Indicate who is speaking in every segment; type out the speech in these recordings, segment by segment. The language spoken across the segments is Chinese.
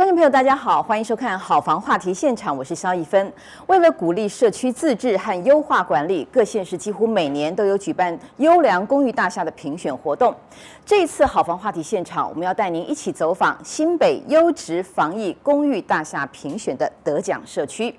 Speaker 1: 观众朋友，大家好，欢迎收看《好房话题现场》，我是萧一芬。为了鼓励社区自治和优化管理，各县市几乎每年都有举办优良公寓大厦的评选活动。这次《好房话题现场》，我们要带您一起走访新北优质防疫公寓大厦评选的得奖社区。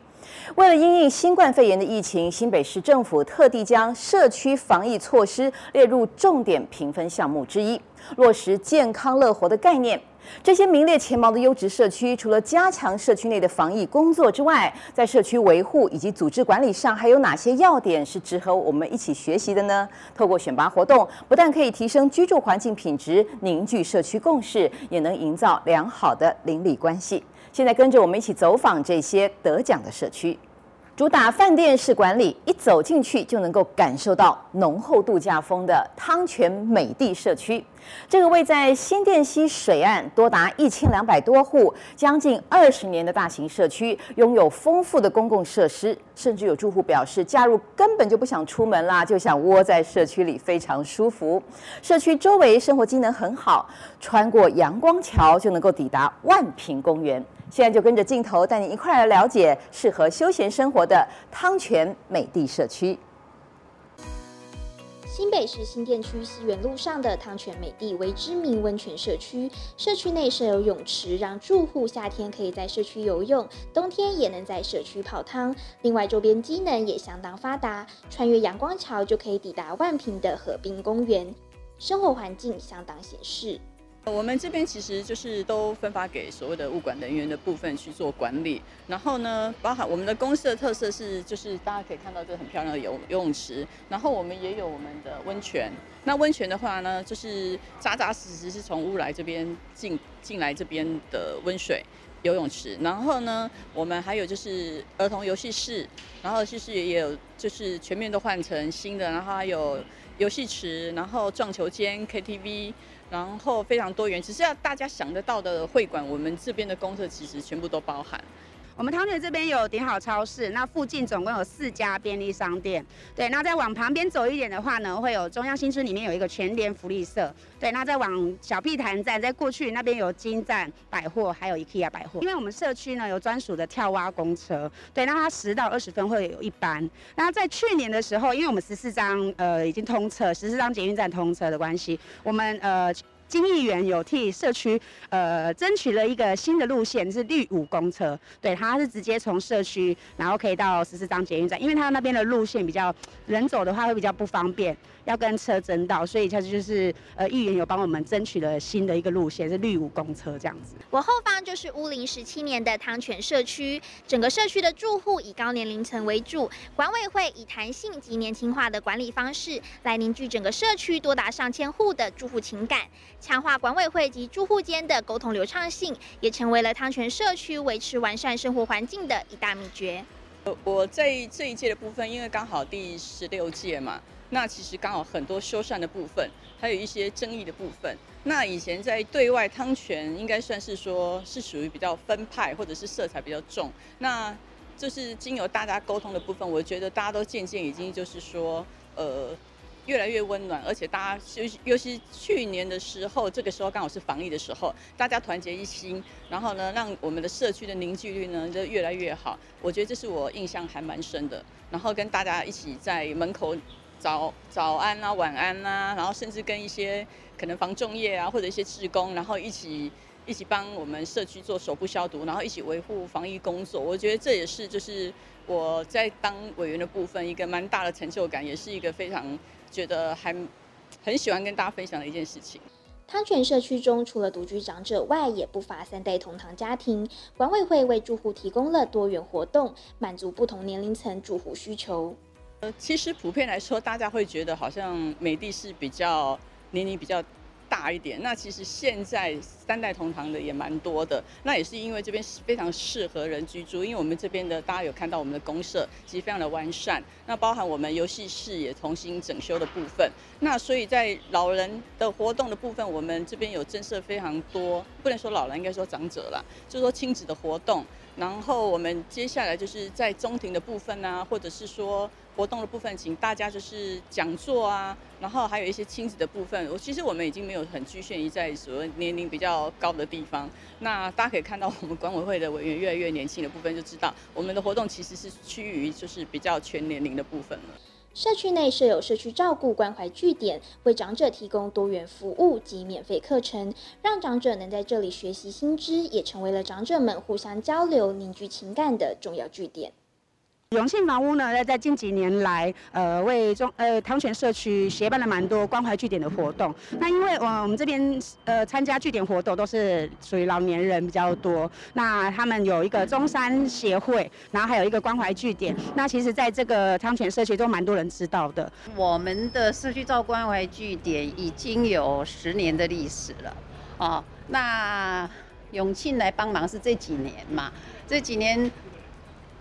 Speaker 1: 为了因应新冠肺炎的疫情，新北市政府特地将社区防疫措施列入重点评分项目之一，落实健康乐活的概念。这些名列前茅的优质社区，除了加强社区内的防疫工作之外，在社区维护以及组织管理上，还有哪些要点是值得我们一起学习的呢？透过选拔活动，不但可以提升居住环境品质，凝聚社区共识，也能营造良好的邻里关系。现在跟着我们一起走访这些得奖的社区。主打饭店式管理，一走进去就能够感受到浓厚度假风的汤泉美地社区。这个位在新店溪水岸，多达一千两百多户，将近二十年的大型社区，拥有丰富的公共设施，甚至有住户表示，假如根本就不想出门啦，就想窝在社区里，非常舒服。社区周围生活机能很好，穿过阳光桥就能够抵达万平公园。现在就跟着镜头带你一块来了解适合休闲生活的汤泉美地社区。
Speaker 2: 新北市新店区西园路上的汤泉美地为知名温泉社区，社区内设有泳池，让住户夏天可以在社区游泳，冬天也能在社区泡汤。另外，周边机能也相当发达，穿越阳光桥就可以抵达万平的河滨公园，生活环境相当闲适。
Speaker 3: 我们这边其实就是都分发给所谓的物管人员的部分去做管理，然后呢，包含我们的公司的特色是，就是大家可以看到这很漂亮的游游泳池，然后我们也有我们的温泉。那温泉的话呢，就是扎扎实实是从乌来这边进进来这边的温水游泳池，然后呢，我们还有就是儿童游戏室，然后游戏室也有就是全面都换成新的，然后还有游戏池，然后撞球间、KTV。然后非常多元，只是要大家想得到的会馆，我们这边的公厕其实全部都包含。
Speaker 4: 我们汤泉这边有顶好超市，那附近总共有四家便利商店。对，那再往旁边走一点的话呢，会有中央新村里面有一个全联福利社。对，那再往小碧潭站再过去，那边有金站百货，还有 IKEA 百货。因为我们社区呢有专属的跳蛙公车，对，那它十到二十分会有一班。那在去年的时候，因为我们十四张呃已经通车，十四张捷运站通车的关系，我们呃。金议员有替社区呃争取了一个新的路线，是绿五公车，对，它是直接从社区，然后可以到十四张捷运站，因为它那边的路线比较人走的话会比较不方便，要跟车争道，所以它就是呃议员有帮我们争取了新的一个路线，是绿五公车这样子。
Speaker 2: 我后方就是乌林十七年的汤泉社区，整个社区的住户以高年龄层为主，管委会以弹性及年轻化的管理方式来凝聚整个社区多达上千户的住户情感。强化管委会及住户间的沟通流畅性，也成为了汤泉社区维持完善生活环境的一大秘诀。
Speaker 3: 我在这一届的部分，因为刚好第十六届嘛，那其实刚好很多修缮的部分，还有一些争议的部分。那以前在对外汤泉，应该算是说是属于比较分派，或者是色彩比较重。那就是经由大家沟通的部分，我觉得大家都渐渐已经就是说，呃。越来越温暖，而且大家尤尤其去年的时候，这个时候刚好是防疫的时候，大家团结一心，然后呢，让我们的社区的凝聚力呢就越来越好。我觉得这是我印象还蛮深的。然后跟大家一起在门口早早安啊、晚安啊，然后甚至跟一些可能防重业啊或者一些职工，然后一起一起帮我们社区做手部消毒，然后一起维护防疫工作。我觉得这也是就是我在当委员的部分一个蛮大的成就感，也是一个非常。觉得还很喜欢跟大家分享的一件事情。
Speaker 2: 汤泉社区中，除了独居长者外，也不乏三代同堂家庭。管委会为住户提供了多元活动，满足不同年龄层住户需求。
Speaker 3: 呃，其实普遍来说，大家会觉得好像美的是比较年龄比较。大一点，那其实现在三代同堂的也蛮多的，那也是因为这边是非常适合人居住，因为我们这边的大家有看到我们的公社其实非常的完善，那包含我们游戏室也重新整修的部分，那所以在老人的活动的部分，我们这边有增设非常多，不能说老人，应该说长者啦，就是说亲子的活动，然后我们接下来就是在中庭的部分啊，或者是说活动的部分，请大家就是讲座啊，然后还有一些亲子的部分。我其实我们已经没有很局限于在所谓年龄比较高的地方。那大家可以看到我们管委会的委员越来越年轻的部分，就知道我们的活动其实是趋于就是比较全年龄的部分了。
Speaker 2: 社区内设有社区照顾关怀据点，为长者提供多元服务及免费课程，让长者能在这里学习新知，也成为了长者们互相交流、凝聚情感的重要据点。
Speaker 4: 永庆房屋呢，在近几年来，呃，为中呃汤泉社区协办了蛮多关怀据点的活动。那因为我我们这边呃参加据点活动都是属于老年人比较多，那他们有一个中山协会，然后还有一个关怀据点。那其实在这个汤泉社区都蛮多人知道的。
Speaker 5: 我们的社区照关怀据点已经有十年的历史了，哦，那永庆来帮忙是这几年嘛，这几年。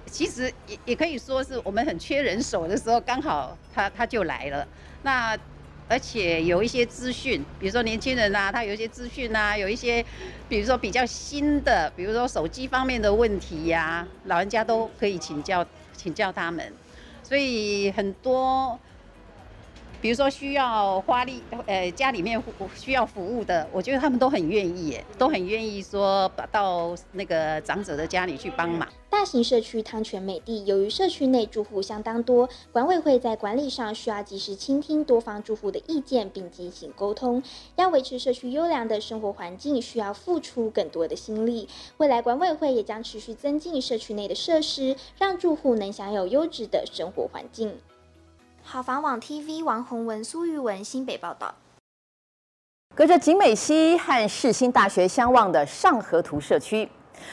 Speaker 5: 其实也也可以说是我们很缺人手的时候，刚好他他就来了。那而且有一些资讯，比如说年轻人啊，他有一些资讯啊，有一些比如说比较新的，比如说手机方面的问题呀、老人家都可以请教请教他们。所以很多。比如说需要花力，呃，家里面需要服务的，我觉得他们都很愿意，耶，都很愿意说到那个长者的家里去帮忙。
Speaker 2: 大型社区汤泉美地，由于社区内住户相当多，管委会在管理上需要及时倾听多方住户的意见，并进行沟通。要维持社区优良的生活环境，需要付出更多的心力。未来管委会也将持续增进社区内的设施，让住户能享有优质的生活环境。好房网 TV 王宏文、苏玉文新北报道。
Speaker 1: 隔着景美溪和世新大学相望的上河图社区，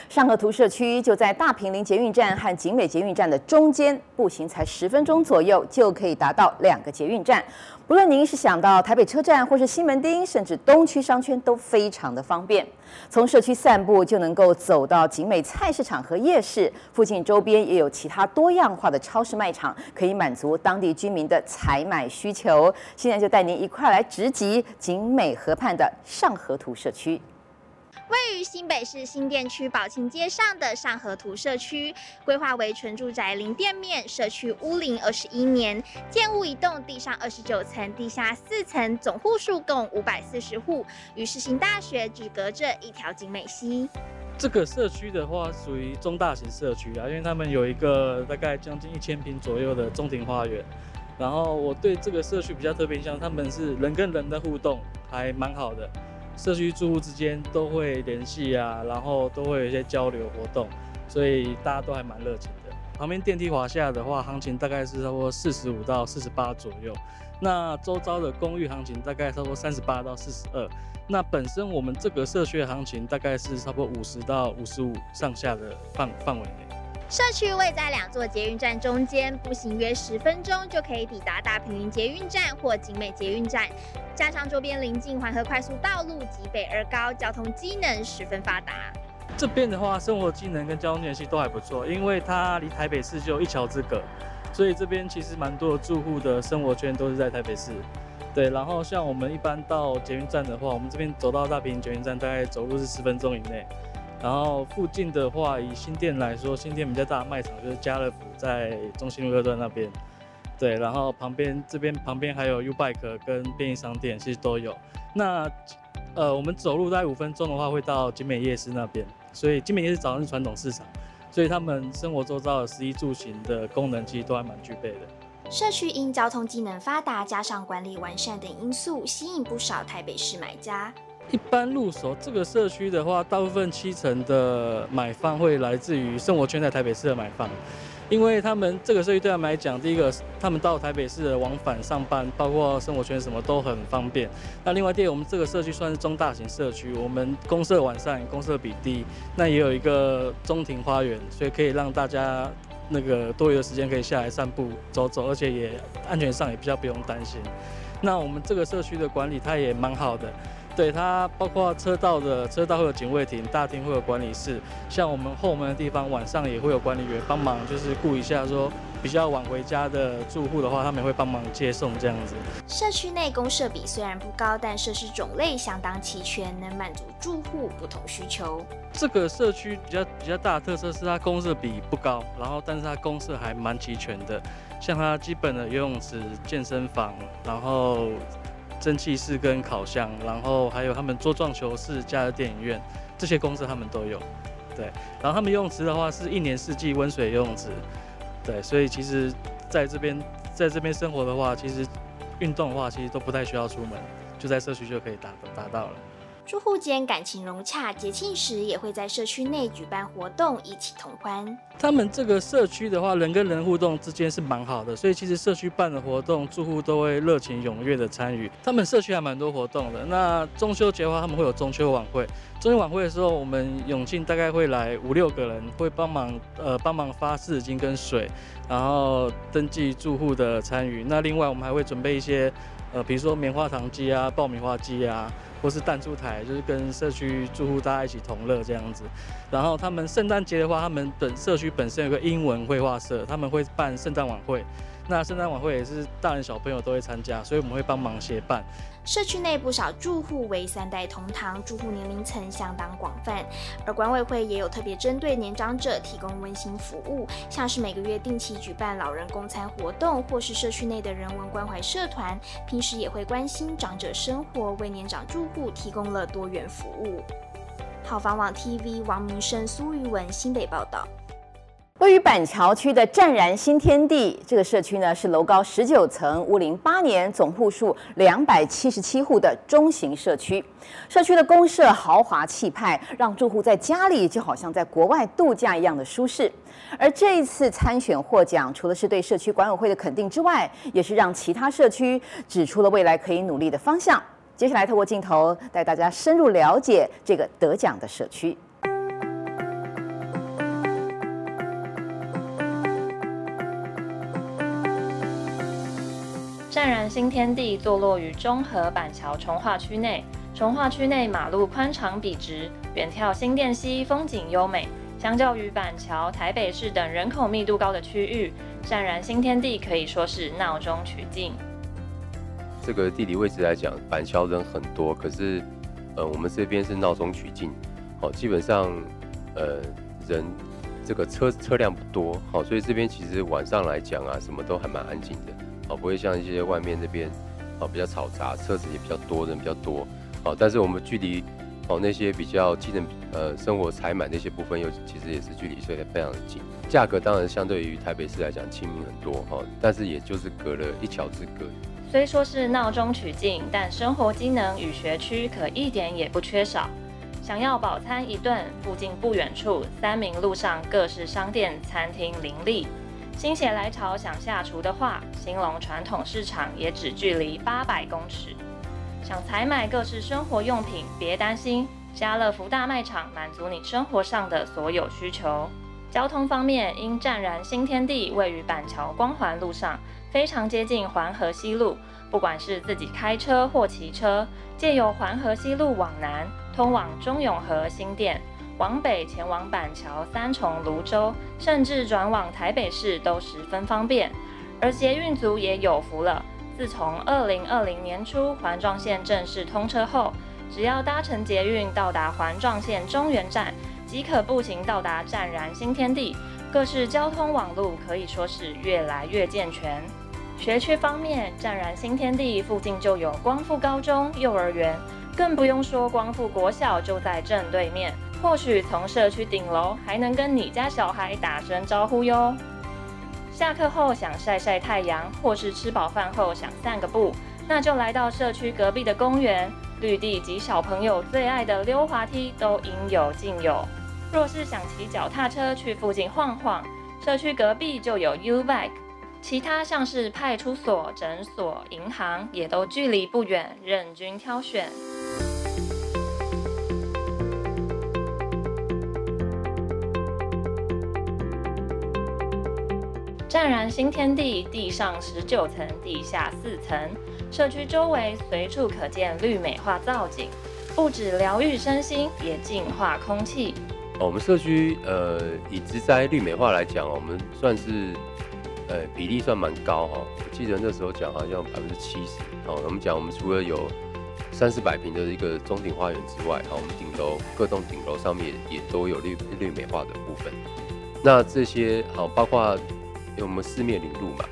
Speaker 1: 上河图社区就在大平林捷运站和景美捷运站的中间，步行才十分钟左右就可以达到两个捷运站。不论您是想到台北车站，或是西门町，甚至东区商圈，都非常的方便。从社区散步就能够走到景美菜市场和夜市，附近周边也有其他多样化的超市卖场，可以满足当地居民的采买需求。现在就带您一块来直击景美河畔的上河图社区。
Speaker 2: 位于新北市新店区宝庆街上的上河图社区，规划为纯住宅零店面，社区屋龄二十一年，建物一栋，地上二十九层，地下四层，总户数共五百四十户，与世新大学只隔着一条景美溪。
Speaker 6: 这个社区的话，属于中大型社区啊，因为他们有一个大概将近一千坪左右的中庭花园。然后我对这个社区比较特别印象，他们是人跟人的互动还蛮好的。社区住户之间都会联系啊，然后都会有一些交流活动，所以大家都还蛮热情的。旁边电梯华厦的话，行情大概是差不多四十五到四十八左右。那周遭的公寓行情大概差不多三十八到四十二。那本身我们这个社区的行情大概是差不多五十到五十五上下的范范围内。
Speaker 2: 社区位在两座捷运站中间，步行约十分钟就可以抵达大平林捷运站或景美捷运站，加上周边邻近环河快速道路及北二高，交通机能十分发达。
Speaker 6: 这边的话，生活机能跟交通联系都还不错，因为它离台北市就一桥之隔，所以这边其实蛮多的住户的生活圈都是在台北市。对，然后像我们一般到捷运站的话，我们这边走到大平林捷运站大概走路是十分钟以内。然后附近的话，以新店来说，新店比较大的卖场就是家乐福，在中心路二段那边。对，然后旁边这边旁边还有 U Bike 跟便利商店，其实都有。那呃，我们走路大概五分钟的话，会到景美夜市那边。所以景美夜市早上是传统市场，所以他们生活周遭的食衣住行的功能，其实都还蛮具备的。
Speaker 2: 社区因交通机能发达，加上管理完善等因素，吸引不少台北市买家。
Speaker 6: 一般入手这个社区的话，大部分七成的买方会来自于生活圈在台北市的买方，因为他们这个社区对他们来讲，第一个他们到台北市的往返上班，包括生活圈什么都很方便。那另外第二，我们这个社区算是中大型社区，我们公设完善，公设比低，那也有一个中庭花园，所以可以让大家那个多余的时间可以下来散步走走，而且也安全上也比较不用担心。那我们这个社区的管理它也蛮好的。对，它包括车道的车道会有警卫亭，大厅会有管理室，像我们后门的地方晚上也会有管理员帮忙，就是顾一下说比较晚回家的住户的话，他们也会帮忙接送这样子。
Speaker 2: 社区内公设比虽然不高，但设施种类相当齐全，能满足住户不同需求。
Speaker 6: 这个社区比较比较大的特色是它公设比不高，然后但是它公设还蛮齐全的，像它基本的游泳池、健身房，然后蒸汽室跟烤箱，然后还有他们桌撞球室、加的电影院，这些公司他们都有。对，然后他们游泳池的话是一年四季温水游泳池，对，所以其实在这边在这边生活的话，其实运动的话其实都不太需要出门，就在社区就可以达达到了。
Speaker 2: 住户间感情融洽，节庆时也会在社区内举办活动，一起同欢。
Speaker 6: 他们这个社区的话，人跟人互动之间是蛮好的，所以其实社区办的活动，住户都会热情踊跃的参与。他们社区还蛮多活动的。那中秋节的话，他们会有中秋晚会。中秋晚会的时候，我们永庆大概会来五六个人，会帮忙呃帮忙发湿纸巾跟水，然后登记住户的参与。那另外我们还会准备一些呃，比如说棉花糖机啊、爆米花机啊。或是弹珠台，就是跟社区住户大家一起同乐这样子。然后他们圣诞节的话，他们本社区本身有个英文绘画社，他们会办圣诞晚会。那圣诞晚会也是大人小朋友都会参加，所以我们会帮忙协办。
Speaker 2: 社区内不少住户为三代同堂，住户年龄层相当广泛，而管委会也有特别针对年长者提供温馨服务，像是每个月定期举办老人共餐活动，或是社区内的人文关怀社团，平时也会关心长者生活，为年长住户提供了多元服务。好房网 TV 王明胜、苏玉文新北报道。
Speaker 1: 位于板桥区的湛然新天地，这个社区呢是楼高十九层、屋龄八年、总户数两百七十七户的中型社区。社区的公设豪华气派，让住户在家里就好像在国外度假一样的舒适。而这一次参选获奖，除了是对社区管委会的肯定之外，也是让其他社区指出了未来可以努力的方向。接下来透过镜头带大家深入了解这个得奖的社区。
Speaker 7: 湛然新天地坐落于中和板桥重划区内，重划区内马路宽敞笔直，远眺新店溪，风景优美。相较于板桥、台北市等人口密度高的区域，湛然新天地可以说是闹中取静。
Speaker 8: 这个地理位置来讲，板桥人很多，可是，呃，我们这边是闹中取静，好，基本上，呃，人这个车车辆不多，好，所以这边其实晚上来讲啊，什么都还蛮安静的。哦，不会像一些外面那边，哦，比较嘈杂，车子也比较多，人比较多，哦，但是我们距离，哦，那些比较机能，呃，生活采买那些部分又其实也是距离所以非常的近，价格当然相对于台北市来讲亲民很多，哈，但是也就是隔了一桥之隔。
Speaker 7: 虽说是闹中取静，但生活机能与学区可一点也不缺少。想要饱餐一顿，附近不远处三民路上各式商店、餐厅林立。心血来潮想下厨的话，兴隆传统市场也只距离八百公尺。想采买各式生活用品，别担心，家乐福大卖场满足你生活上的所有需求。交通方面，因湛然新天地位于板桥光环路上，非常接近环河西路，不管是自己开车或骑车，借由环河西路往南，通往中永和新店。往北前往板桥、三重、芦洲，甚至转往台北市都十分方便。而捷运族也有福了，自从二零二零年初环状线正式通车后，只要搭乘捷运到达环状线中原站，即可步行到达湛然新天地。各式交通网路可以说是越来越健全。学区方面，湛然新天地附近就有光复高中、幼儿园，更不用说光复国小就在正对面。或许从社区顶楼还能跟你家小孩打声招呼哟。下课后想晒晒太阳，或是吃饱饭后想散个步，那就来到社区隔壁的公园，绿地及小朋友最爱的溜滑梯都应有尽有。若是想骑脚踏车去附近晃晃，社区隔壁就有 U-Bike，其他像是派出所、诊所、银行也都距离不远，任君挑选。湛然新天地地上十九层，地下四层，社区周围随处可见绿美化造景，不止疗愈身心，也净化空气。
Speaker 8: 我们社区呃，以植栽绿美化来讲，我们算是呃比例算蛮高哈。我记得那时候讲好像百分之七十。哦，我们讲我们除了有三四百平的一个中庭花园之外，好，我们顶楼各栋顶楼上面也都有绿绿美化的部分。那这些好，包括因为我们四面临路嘛，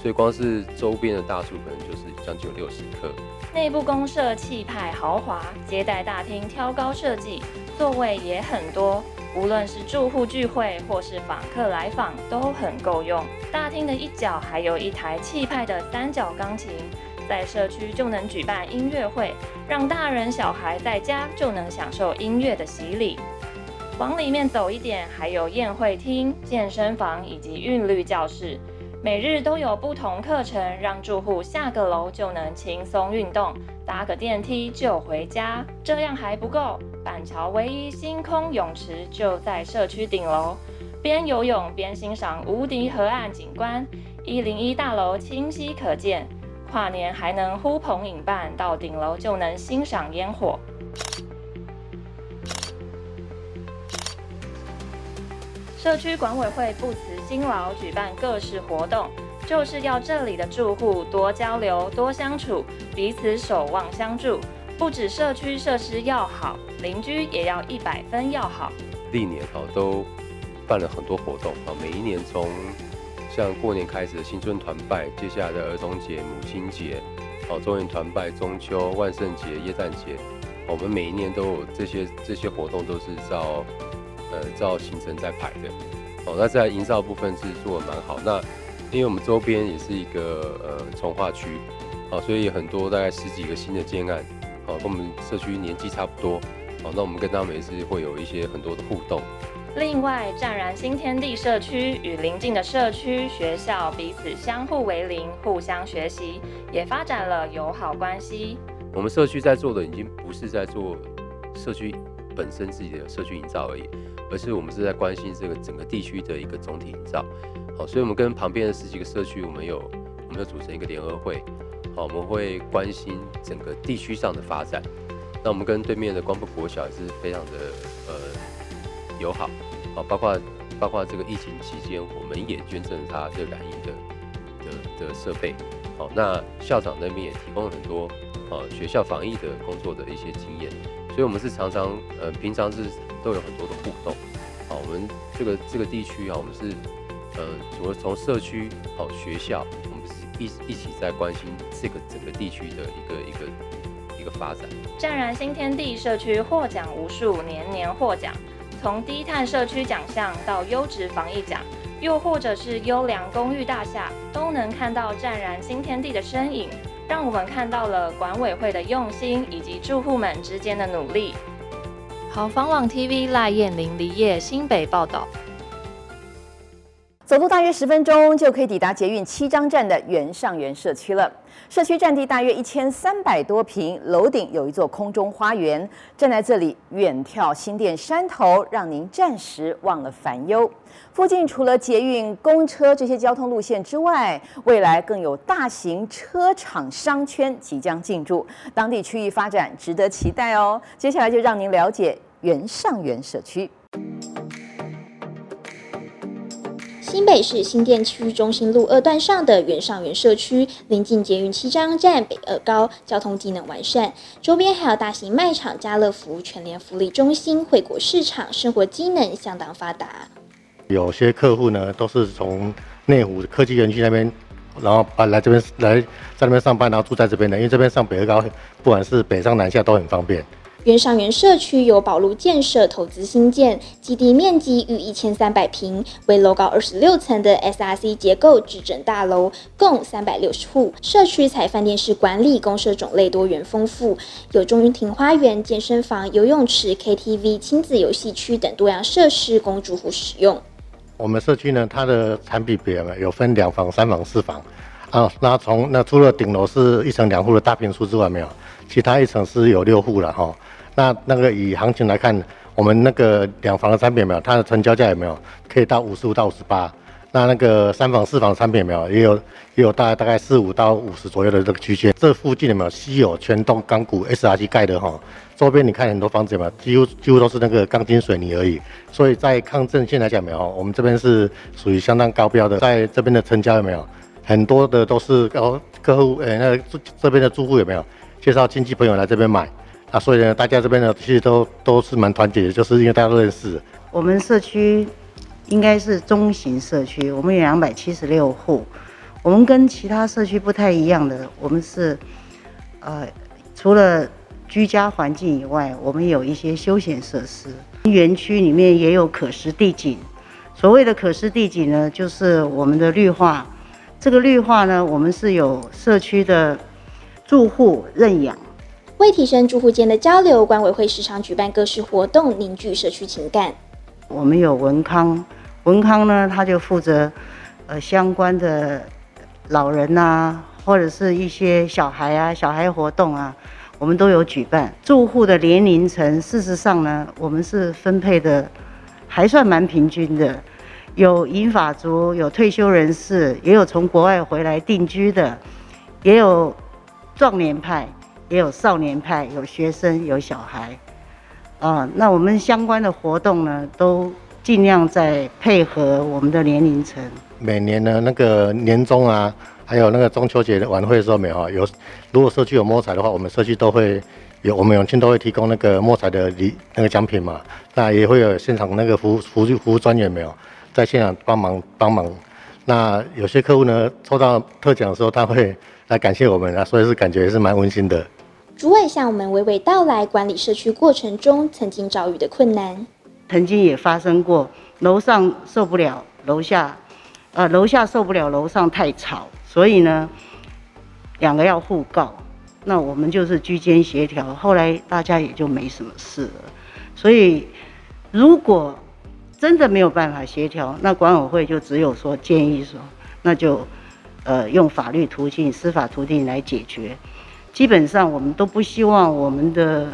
Speaker 8: 所以光是周边的大树可能就是将近有六十棵。
Speaker 7: 内部公社气派豪华，接待大厅挑高设计，座位也很多，无论是住户聚会或是访客来访都很够用。大厅的一角还有一台气派的三角钢琴，在社区就能举办音乐会，让大人小孩在家就能享受音乐的洗礼。往里面走一点，还有宴会厅、健身房以及韵律教室。每日都有不同课程，让住户下个楼就能轻松运动，搭个电梯就回家。这样还不够，板桥唯一星空泳池就在社区顶楼，边游泳边欣赏无敌河岸景观，一零一大楼清晰可见。跨年还能呼朋引伴到顶楼就能欣赏烟火。社区管委会不辞辛劳举办各式活动，就是要这里的住户多交流、多相处，彼此守望相助。不止社区设施要好，邻居也要一百分要好。
Speaker 8: 历年哈都办了很多活动啊，每一年从像过年开始的新春团拜，接下来的儿童节、母亲节，哦，中元团拜、中秋、万圣节、耶诞节，我们每一年都有这些这些活动，都是照。呃，照行程在排的，哦，那在营造部分是做的蛮好。那因为我们周边也是一个呃从化区，哦，所以很多大概十几个新的建案，哦，跟我们社区年纪差不多，哦，那我们跟他们也是会有一些很多的互动。
Speaker 7: 另外，湛然新天地社区与邻近的社区、学校彼此相互为邻，互相学习，也发展了友好关系。
Speaker 8: 我们社区在做的已经不是在做社区本身自己的社区营造而已。而是我们是在关心这个整个地区的一个总体营造，好，所以我们跟旁边的十几个社区，我们有我们有组成一个联合会，好，我们会关心整个地区上的发展。那我们跟对面的光复国小也是非常的呃友好，好，包括包括这个疫情期间，我们也捐赠他这个染疫的的的设备，好，那校长那边也提供了很多呃学校防疫的工作的一些经验，所以我们是常常呃平常是。都有很多的互动，好，我们这个这个地区啊，我们是，呃，除了从社区好学校，我们是一一起在关心这个整个地区的一个一个一个发展。
Speaker 7: 湛然新天地社区获奖无数，年年获奖，从低碳社区奖项到优质防疫奖，又或者是优良公寓大厦，都能看到湛然新天地的身影，让我们看到了管委会的用心以及住户们之间的努力。好房网 TV 赖燕玲、黎叶新北报道。
Speaker 1: 走路大约十分钟就可以抵达捷运七张站的原上原社区了。社区占地大约一千三百多平，楼顶有一座空中花园。站在这里远眺新店山头，让您暂时忘了烦忧。附近除了捷运、公车这些交通路线之外，未来更有大型车厂商圈即将进驻，当地区域发展值得期待哦。接下来就让您了解原上原社区。
Speaker 2: 新北市新店区中心路二段上的原上原社区，临近捷运七张站、北二高，交通机能完善，周边还有大型卖场、家乐福、全联福利中心、惠国市场，生活机能相当发达。
Speaker 9: 有些客户呢，都是从内湖科技园区那边，然后啊来这边来在那边上班，然后住在这边的，因为这边上北二高，不管是北上南下都很方便。
Speaker 2: 原上原社区由宝路建设投资兴建，基地面积逾一千三百平，为楼高二十六层的 SRC 结构制程大楼，共三百六十户。社区采饭店式管理，公设种类多元丰富，有中庭花园、健身房、游泳池、KTV、亲子游戏区等多样设施供住户使用。
Speaker 9: 我们社区呢，它的产品别嘛，有分两房、三房、四房啊。那从那除了顶楼是一层两户的大平数之外，没有，其他一层是有六户了哈。那那个以行情来看，我们那个两房的产品有没有，它的成交价有没有可以到五十五到五十八？那那个三房四房的产品有没有？也有也有大概大概四五到五十左右的这个区间。这附近有没有稀有全栋钢骨 SRC 盖的哈？周边你看很多房子有没有？几乎几乎都是那个钢筋水泥而已。所以在抗震线来讲没有？我们这边是属于相当高标的。在这边的成交有没有？很多的都是哦客户，诶，那这这边的住户有没有介绍亲戚朋友来这边买？啊，所以呢，大家这边呢其实都都是蛮团结的，就是因为大家都认识。
Speaker 10: 我们社区。应该是中型社区，我们有两百七十六户。我们跟其他社区不太一样的，我们是，呃，除了居家环境以外，我们有一些休闲设施。园区里面也有可食地景。所谓的可食地景呢，就是我们的绿化。这个绿化呢，我们是有社区的住户认养。
Speaker 2: 为提升住户间的交流，管委会时常举办各式活动，凝聚社区情感。
Speaker 10: 我们有文康。文康呢，他就负责，呃，相关的老人呐、啊，或者是一些小孩啊，小孩活动啊，我们都有举办。住户的年龄层，事实上呢，我们是分配的还算蛮平均的，有银发族，有退休人士，也有从国外回来定居的，也有壮年派，也有少年派，有学生，有小孩，啊，那我们相关的活动呢，都。尽量在配合我们的年龄层。
Speaker 9: 每年呢那个年终啊，还有那个中秋节的晚会的时候，没有有，如果社区有摸彩的话，我们社区都会有，我们永庆都会提供那个摸彩的礼那个奖品嘛。那也会有现场那个服服务服务专员没有在现场帮忙帮忙。那有些客户呢，抽到特奖的时候，他会来感谢我们啊，所以是感觉也是蛮温馨的。
Speaker 2: 主委向我们娓娓道来管理社区过程中曾经遭遇的困难。
Speaker 10: 曾经也发生过，楼上受不了，楼下，呃，楼下受不了，楼上太吵，所以呢，两个要互告，那我们就是居间协调，后来大家也就没什么事了。所以，如果真的没有办法协调，那管委会就只有说建议说，那就，呃，用法律途径、司法途径来解决。基本上，我们都不希望我们的，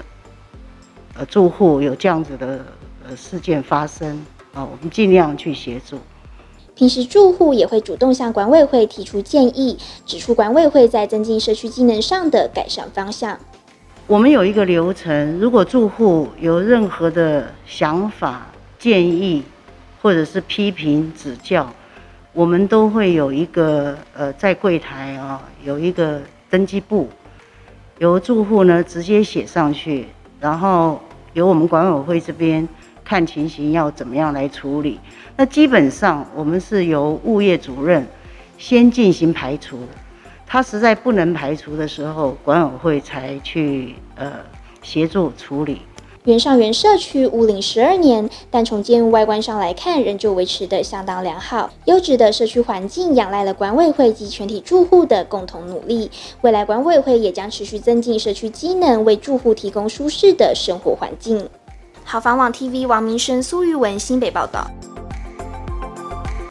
Speaker 10: 呃，住户有这样子的呃。事件发生啊，我们尽量去协助。
Speaker 2: 平时住户也会主动向管委会提出建议，指出管委会在增进社区机能上的改善方向。
Speaker 10: 我们有一个流程，如果住户有任何的想法、建议，或者是批评指教，我们都会有一个呃，在柜台啊有一个登记簿，由住户呢直接写上去，然后由我们管委会这边。看情形要怎么样来处理，那基本上我们是由物业主任先进行排除，他实在不能排除的时候，管委会才去呃协助处理。
Speaker 2: 原上元社区屋龄十二年，但从建物外观上来看，仍旧维持得相当良好。优质的社区环境仰赖了管委会及全体住户的共同努力。未来管委会也将持续增进社区机能，为住户提供舒适的生活环境。好房网 TV 王明生、苏玉文新北报道。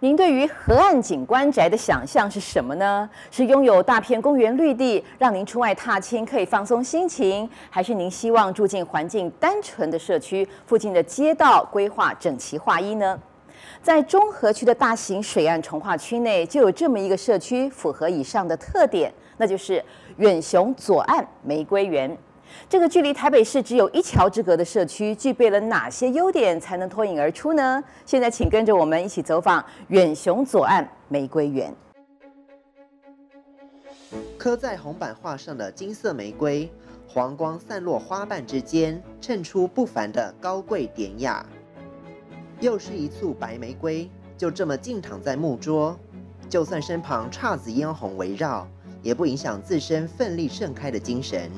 Speaker 1: 您对于河岸景观宅的想象是什么呢？是拥有大片公园绿地，让您出外踏青可以放松心情，还是您希望住进环境单纯的社区，附近的街道规划整齐划一呢？在中和区的大型水岸重划区内，就有这么一个社区，符合以上的特点，那就是远雄左岸玫瑰园。这个距离台北市只有一桥之隔的社区，具备了哪些优点才能脱颖而出呢？现在，请跟着我们一起走访远雄左岸玫瑰园。
Speaker 11: 刻在红板画上的金色玫瑰，黄光散落花瓣之间，衬出不凡的高贵典雅。又是一簇白玫瑰，就这么静躺在木桌，就算身旁姹紫嫣红围绕，也不影响自身奋力盛开的精神。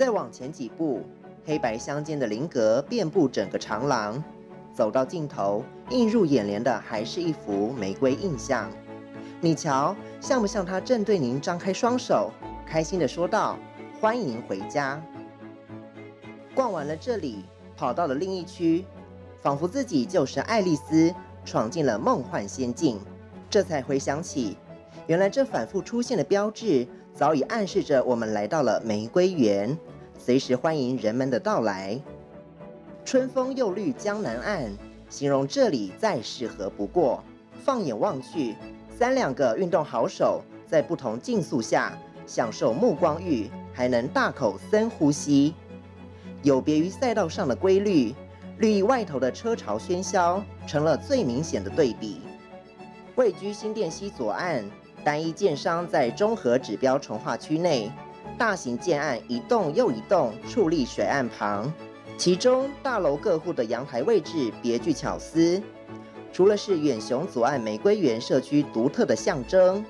Speaker 11: 再往前几步，黑白相间的菱格遍布整个长廊。走到尽头，映入眼帘的还是一幅玫瑰印象。你瞧，像不像他正对您张开双手，开心地说道：“欢迎回家。”逛完了这里，跑到了另一区，仿佛自己就是爱丽丝，闯进了梦幻仙境。这才回想起，原来这反复出现的标志，早已暗示着我们来到了玫瑰园。随时欢迎人们的到来。春风又绿江南岸，形容这里再适合不过。放眼望去，三两个运动好手在不同竞速下享受目光浴，还能大口深呼吸。有别于赛道上的规律，绿意外头的车潮喧嚣成了最明显的对比。位居新店溪左岸，单一建商在综合指标重划区内，大型建案一栋又一栋矗立水岸旁，其中大楼各户的阳台位置别具巧思。除了是远雄左岸玫瑰园社区独特的象征，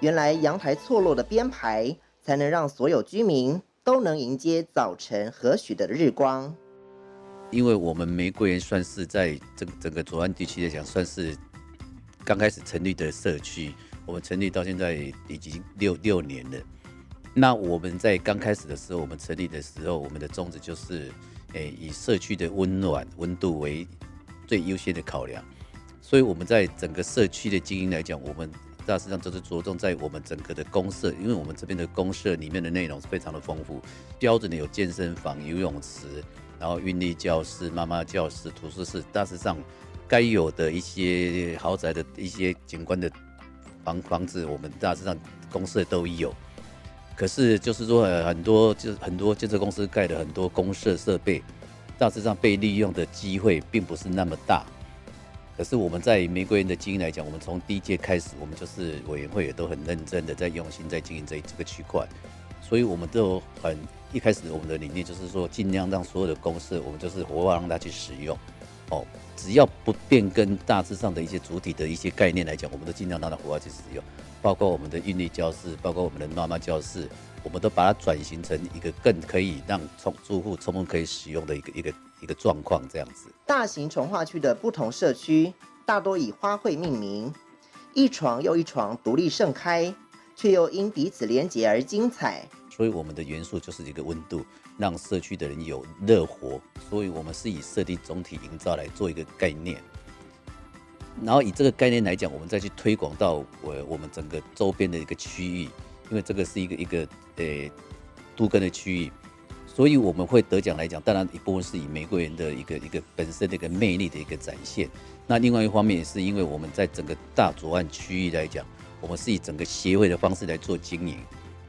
Speaker 11: 原来阳台错落的编排，才能让所有居民都能迎接早晨和煦的日光。
Speaker 12: 因为我们玫瑰园算是在整整个左岸地区来讲，算是。刚开始成立的社区，我们成立到现在已经六六年了。那我们在刚开始的时候，我们成立的时候，我们的宗旨就是，诶，以社区的温暖温度为最优先的考量。所以我们在整个社区的经营来讲，我们大致上都是着重在我们整个的公社，因为我们这边的公社里面的内容是非常的丰富，标准的有健身房、游泳池，然后运力教室、妈妈教室、图书室，大致上。该有的一些豪宅的一些景观的房房子，我们大致上公社都有。可是就是说，很多就是很多建设公司盖的很多公设设备，大致上被利用的机会并不是那么大。可是我们在玫瑰园的经营来讲，我们从第一届开始，我们就是委员会也都很认真的在用心在经营这这个区块，所以我们都很一开始我们的理念就是说，尽量让所有的公设，我们就是活化让它去使用。哦，只要不变更大致上的一些主体的一些概念来讲，我们都尽量让它活化去使用，包括我们的韵律教室，包括我们的妈妈教室，我们都把它转型成一个更可以让从住户充分可以使用的一个一个一个状况这样子。
Speaker 11: 大型从化区的不同社区大多以花卉命名，一床又一床独立盛开，却又因彼此连结而精彩。
Speaker 12: 所以我们的元素就是一个温度，让社区的人有热活。所以我们是以设定总体营造来做一个概念，然后以这个概念来讲，我们再去推广到我我们整个周边的一个区域，因为这个是一个一个呃都更的区域，所以我们会得奖来讲，当然一部分是以玫瑰园的一个一个本身的一个魅力的一个展现。那另外一方面也是因为我们在整个大左岸区域来讲，我们是以整个协会的方式来做经营。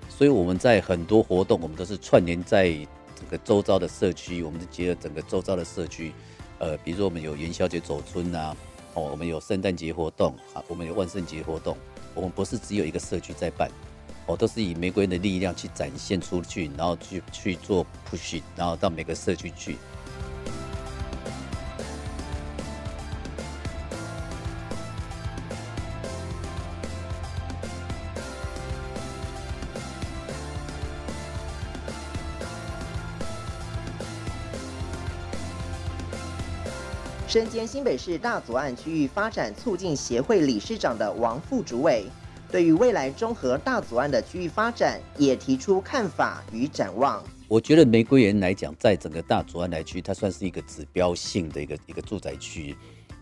Speaker 12: 所以我们在很多活动，我们都是串联在整个周遭的社区，我们是结合整个周遭的社区，呃，比如说我们有元宵节走村呐，哦，我们有圣诞节活动啊，我们有万圣节活动，我们不是只有一个社区在办，哦，都是以玫瑰的力量去展现出去，然后去去做 push，然后到每个社区去。
Speaker 11: 身兼新北市大左岸区域发展促进协会理事长的王副主委，对于未来中和大左岸的区域发展也提出看法与展望。
Speaker 12: 我觉得玫瑰园来讲，在整个大左岸来区，它算是一个指标性的一个一个住宅区。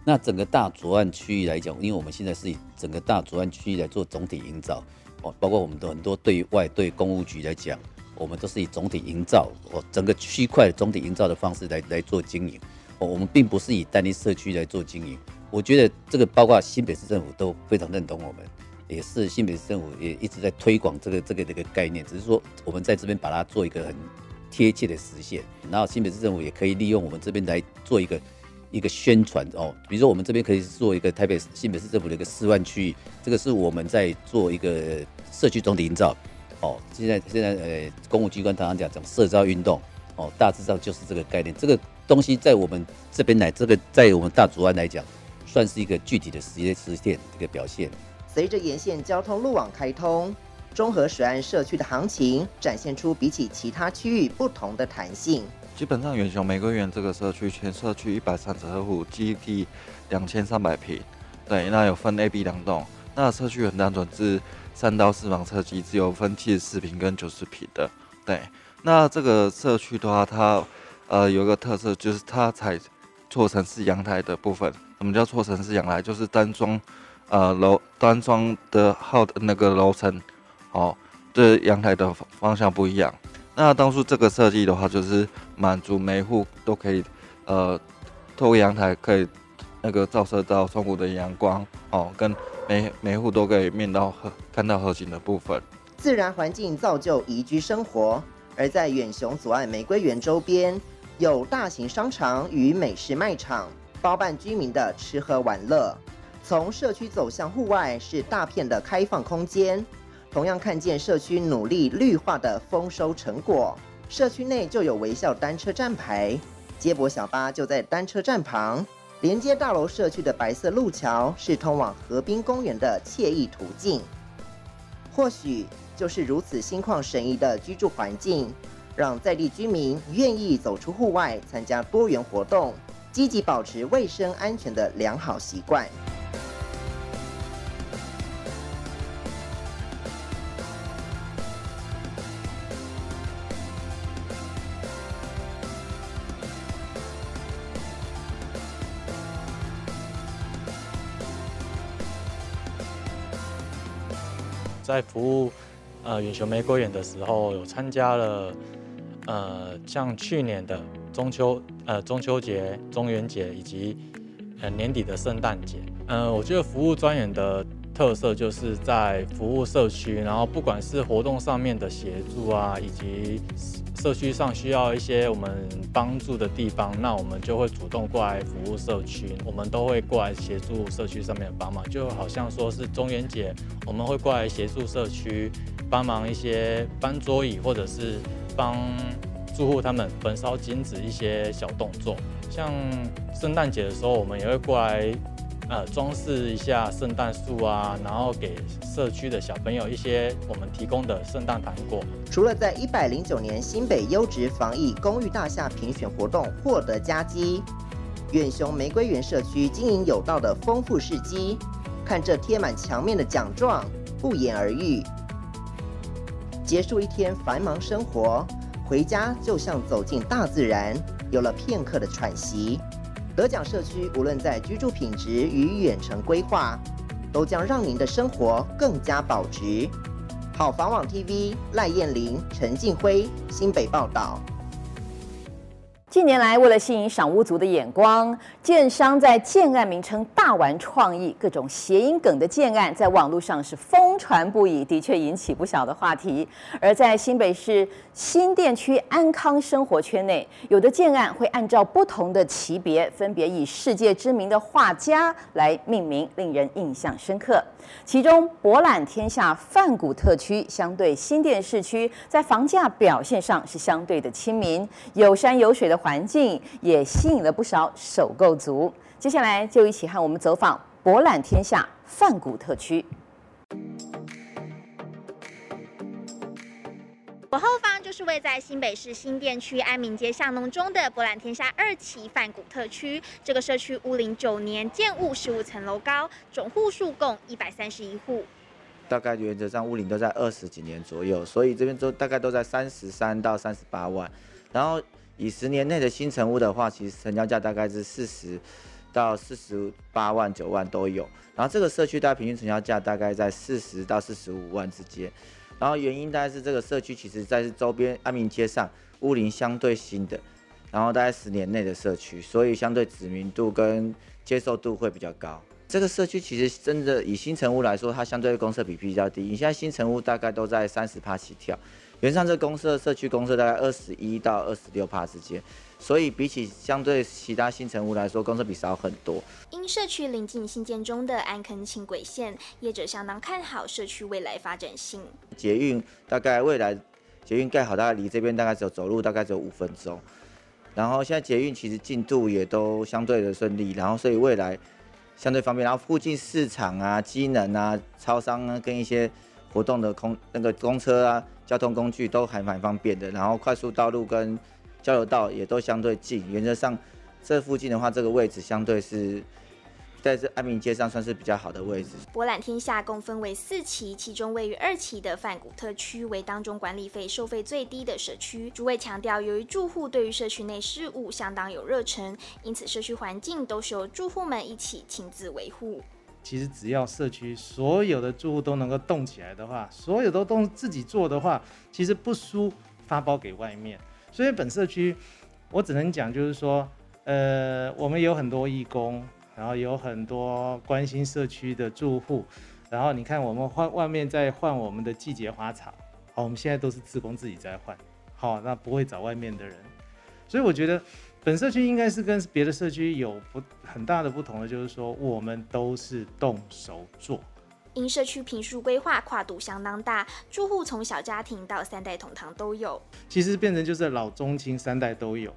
Speaker 12: 那整个大左岸区域来讲，因为我们现在是以整个大左岸区域来做总体营造，哦，包括我们的很多对外对公务局来讲，我们都是以总体营造，哦，整个区块总体营造的方式来来做经营。我们并不是以单一社区来做经营，我觉得这个包括新北市政府都非常认同我们，也是新北市政府也一直在推广这个这个这个概念，只是说我们在这边把它做一个很贴切的实现，然后新北市政府也可以利用我们这边来做一个一个宣传哦，比如说我们这边可以做一个台北新北市政府的一个示范区域，这个是我们在做一个社区总体营造哦，现在现在呃公务机关常常讲讲社造运动哦，大致上就是这个概念，这个。东西在我们这边来，这个在我们大竹湾来讲，算是一个具体的实验实现一个表现。
Speaker 11: 随着沿线交通路网开通，中和水岸社区的行情展现出比起其他区域不同的弹性。
Speaker 13: 基本上，远雄玫瑰园这个社区，全社区一百三十二户，基地两千三百平。对，那有分 A、B 两栋。那社区很单纯，是三到四房车机，只有分七十四平跟九十平的。对，那这个社区的话，它。呃，有一个特色就是它采错层式阳台的部分。什么叫错层式阳台？就是单双，呃楼单双的号的那个楼层，哦，这阳台的方向不一样。那当初这个设计的话，就是满足每户都可以，呃，透过阳台可以那个照射到窗户的阳光，哦，跟每每户都可以面到河看到河景的部分。
Speaker 11: 自然环境造就宜居生活，而在远雄左岸玫瑰园周边，有大型商场与美食卖场，包办居民的吃喝玩乐。从社区走向户外，是大片的开放空间，同样看见社区努力绿化的丰收成果。社区内就有微笑单车站牌，接驳小巴就在单车站旁。连接大楼社区的白色路桥是通往河滨公园的惬意途径。或许就是如此心旷神怡的居住环境，让在地居民愿意走出户外参加多元活动，积极保持卫生安全的良好习惯。
Speaker 14: 在服务呃远雄玫瑰园的时候，有参加了呃像去年的中秋呃中秋节、中元节以及呃年底的圣诞节。嗯、呃，我觉得服务专员的特色就是在服务社区，然后不管是活动上面的协助啊，以及社区上需要一些我们帮助的地方，那我们就会主动过来服务社区，我们都会过来协助社区上面帮忙，就好像说是中元节，我们会过来协助社区帮忙一些搬桌椅，或者是帮住户他们焚烧金子一些小动作。像圣诞节的时候，我们也会过来。呃，装饰一下圣诞树啊，然后给社区的小朋友一些我们提供的圣诞糖果。
Speaker 11: 除了在一百零九年新北优质防疫公寓大厦评选活动获得佳绩，远雄玫瑰园社区经营有道的丰富事迹，看这贴满墙面的奖状，不言而喻。结束一天繁忙生活，回家就像走进大自然，有了片刻的喘息。得奖社区无论在居住品质与远程规划，都将让您的生活更加保值。好房网 TV 赖燕玲、陈静辉新北报道。
Speaker 1: 近年来，为了吸引赏屋族的眼光，建商在建案名称大玩创意，各种谐音梗的建案在网络上是疯传不已，的确引起不小的话题。而在新北市新店区安康生活圈内，有的建案会按照不同的级别，分别以世界知名的画家来命名，令人印象深刻。其中，博览天下梵谷特区相对新店市区，在房价表现上是相对的亲民，有山有水的环境，也吸引了不少首购族。接下来就一起和我们走访博览天下泛谷特区。
Speaker 2: 我后方就是位在新北市新店区安民街巷弄中的博览天下二期泛谷特区。这个社区屋龄九年，建物十五层楼高，总户数共一百三十一户。
Speaker 15: 大概原则上屋龄都在二十几年左右，所以这边都大概都在三十三到三十八万。然后以十年内的新成屋的话，其实成交价大概是四十到四十八万九万都有。然后这个社区大概平均成交价大概在四十到四十五万之间。然后原因大概是这个社区其实在周边安民街上屋龄相对新的，然后大概十年内的社区，所以相对知名度跟接受度会比较高。这个社区其实真的以新成屋来说，它相对公设比比较低。你现在新成屋大概都在三十趴起跳，原上这公社社区公社大概二十一到二十六帕之间。所以比起相对其他新城屋来说，公社比少很多。
Speaker 2: 因社区临近新建中的安坑轻轨线，业者相当看好社区未来发展性。
Speaker 15: 捷运大概未来捷运盖好，大概离这边大概只有走路大概只有五分钟。然后现在捷运其实进度也都相对的顺利，然后所以未来相对方便。然后附近市场啊、机能啊、超商啊，跟一些活动的空那个公车啊、交通工具都还蛮方便的。然后快速道路跟交流道也都相对近，原则上这附近的话，这个位置相对是在这安民街上算是比较好的位置。
Speaker 2: 博览天下共分为四期，其中位于二期的范谷特区为当中管理费收费最低的社区。诸位强调，由于住户对于社区内事务相当有热忱，因此社区环境都是由住户们一起亲自维护。
Speaker 16: 其实只要社区所有的住户都能够动起来的话，所有都动自己做的话，其实不输发包给外面。所以本社区，我只能讲就是说，呃，我们有很多义工，然后有很多关心社区的住户，然后你看我们换外面在换我们的季节花草，好，我们现在都是自工自己在换，好，那不会找外面的人，所以我觉得本社区应该是跟别的社区有不很大的不同的，就是说我们都是动手做。
Speaker 2: 因社区平数规划跨度相当大，住户从小家庭到三代同堂都有。
Speaker 16: 其实变成就是老中青三代都有。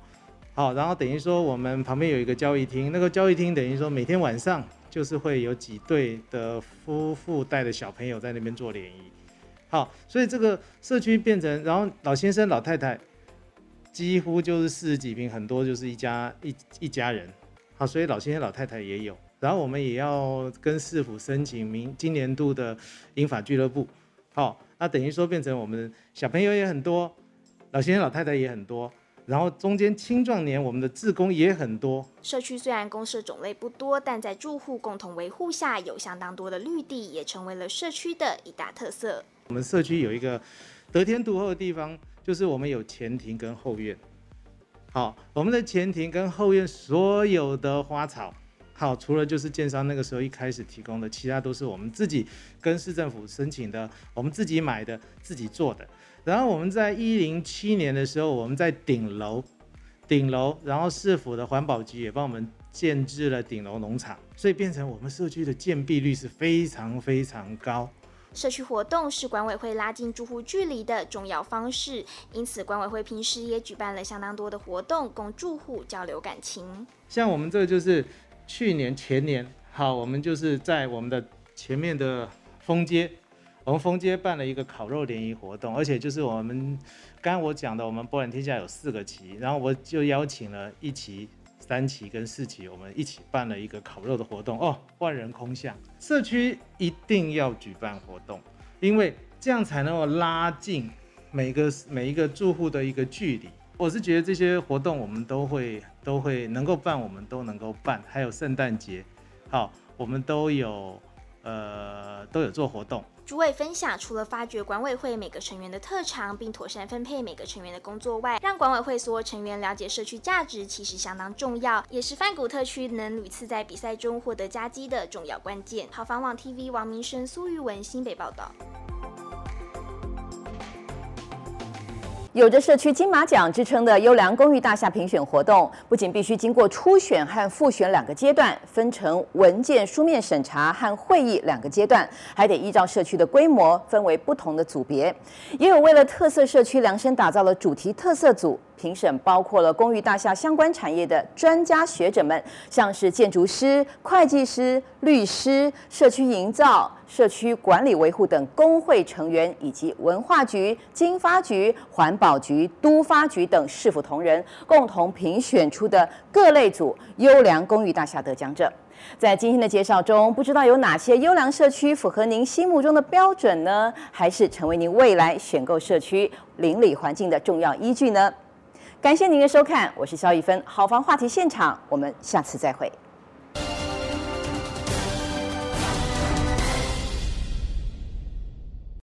Speaker 16: 好，然后等于说我们旁边有一个交易厅，那个交易厅等于说每天晚上就是会有几对的夫妇带着小朋友在那边做联谊。好，所以这个社区变成，然后老先生老太太几乎就是四十几平，很多就是一家一一家人。好，所以老先生老太太也有。然后我们也要跟市府申请明今年度的英法俱乐部，好，那等于说变成我们小朋友也很多，老先生老太太也很多，然后中间青壮年我们的志工也很多。
Speaker 2: 社区虽然公社种类不多，但在住户共同维护下，有相当多的绿地，也成为了社区的一大特色。
Speaker 16: 我们社区有一个得天独厚的地方，就是我们有前庭跟后院。好，我们的前庭跟后院所有的花草。好，除了就是建商那个时候一开始提供的，其他都是我们自己跟市政府申请的，我们自己买的，自己做的。然后我们在一零七年的时候，我们在顶楼，顶楼，然后市府的环保局也帮我们建置了顶楼农场，所以变成我们社区的建蔽率是非常非常高。
Speaker 2: 社区活动是管委会拉近住户距离的重要方式，因此管委会平时也举办了相当多的活动，供住户交流感情。
Speaker 16: 像我们这个就是。去年前年，好，我们就是在我们的前面的封街，我们封街办了一个烤肉联谊活动，而且就是我们刚刚我讲的，我们博览天下有四个旗，然后我就邀请了一旗、三期跟四期，我们一起办了一个烤肉的活动哦，万人空巷。社区一定要举办活动，因为这样才能够拉近每个每一个住户的一个距离。我是觉得这些活动我们都会都会能够办，我们都能够办。还有圣诞节，好，我们都有呃都有做活动。
Speaker 2: 主委分享，除了发掘管委会每个成员的特长，并妥善分配每个成员的工作外，让管委会所有成员了解社区价值，其实相当重要，也是范谷特区能屡次在比赛中获得佳绩的重要关键。好房网 TV 王明生、苏玉文新北报道。
Speaker 1: 有着社区金马奖之称的优良公寓大厦评选活动，不仅必须经过初选和复选两个阶段，分成文件书面审查和会议两个阶段，还得依照社区的规模分为不同的组别。也有为了特色社区量身打造了主题特色组。评审包括了公寓大厦相关产业的专家学者们，像是建筑师、会计师、律师、社区营造、社区管理维护等工会成员，以及文化局、经发局、环保局、都发局等市府同仁共同评选出的各类组优良公寓大厦得奖者。在今天的介绍中，不知道有哪些优良社区符合您心目中的标准呢？还是成为您未来选购社区邻里环境的重要依据呢？感谢您的收看，我是肖一芬。好房话题现场，我们下次再会。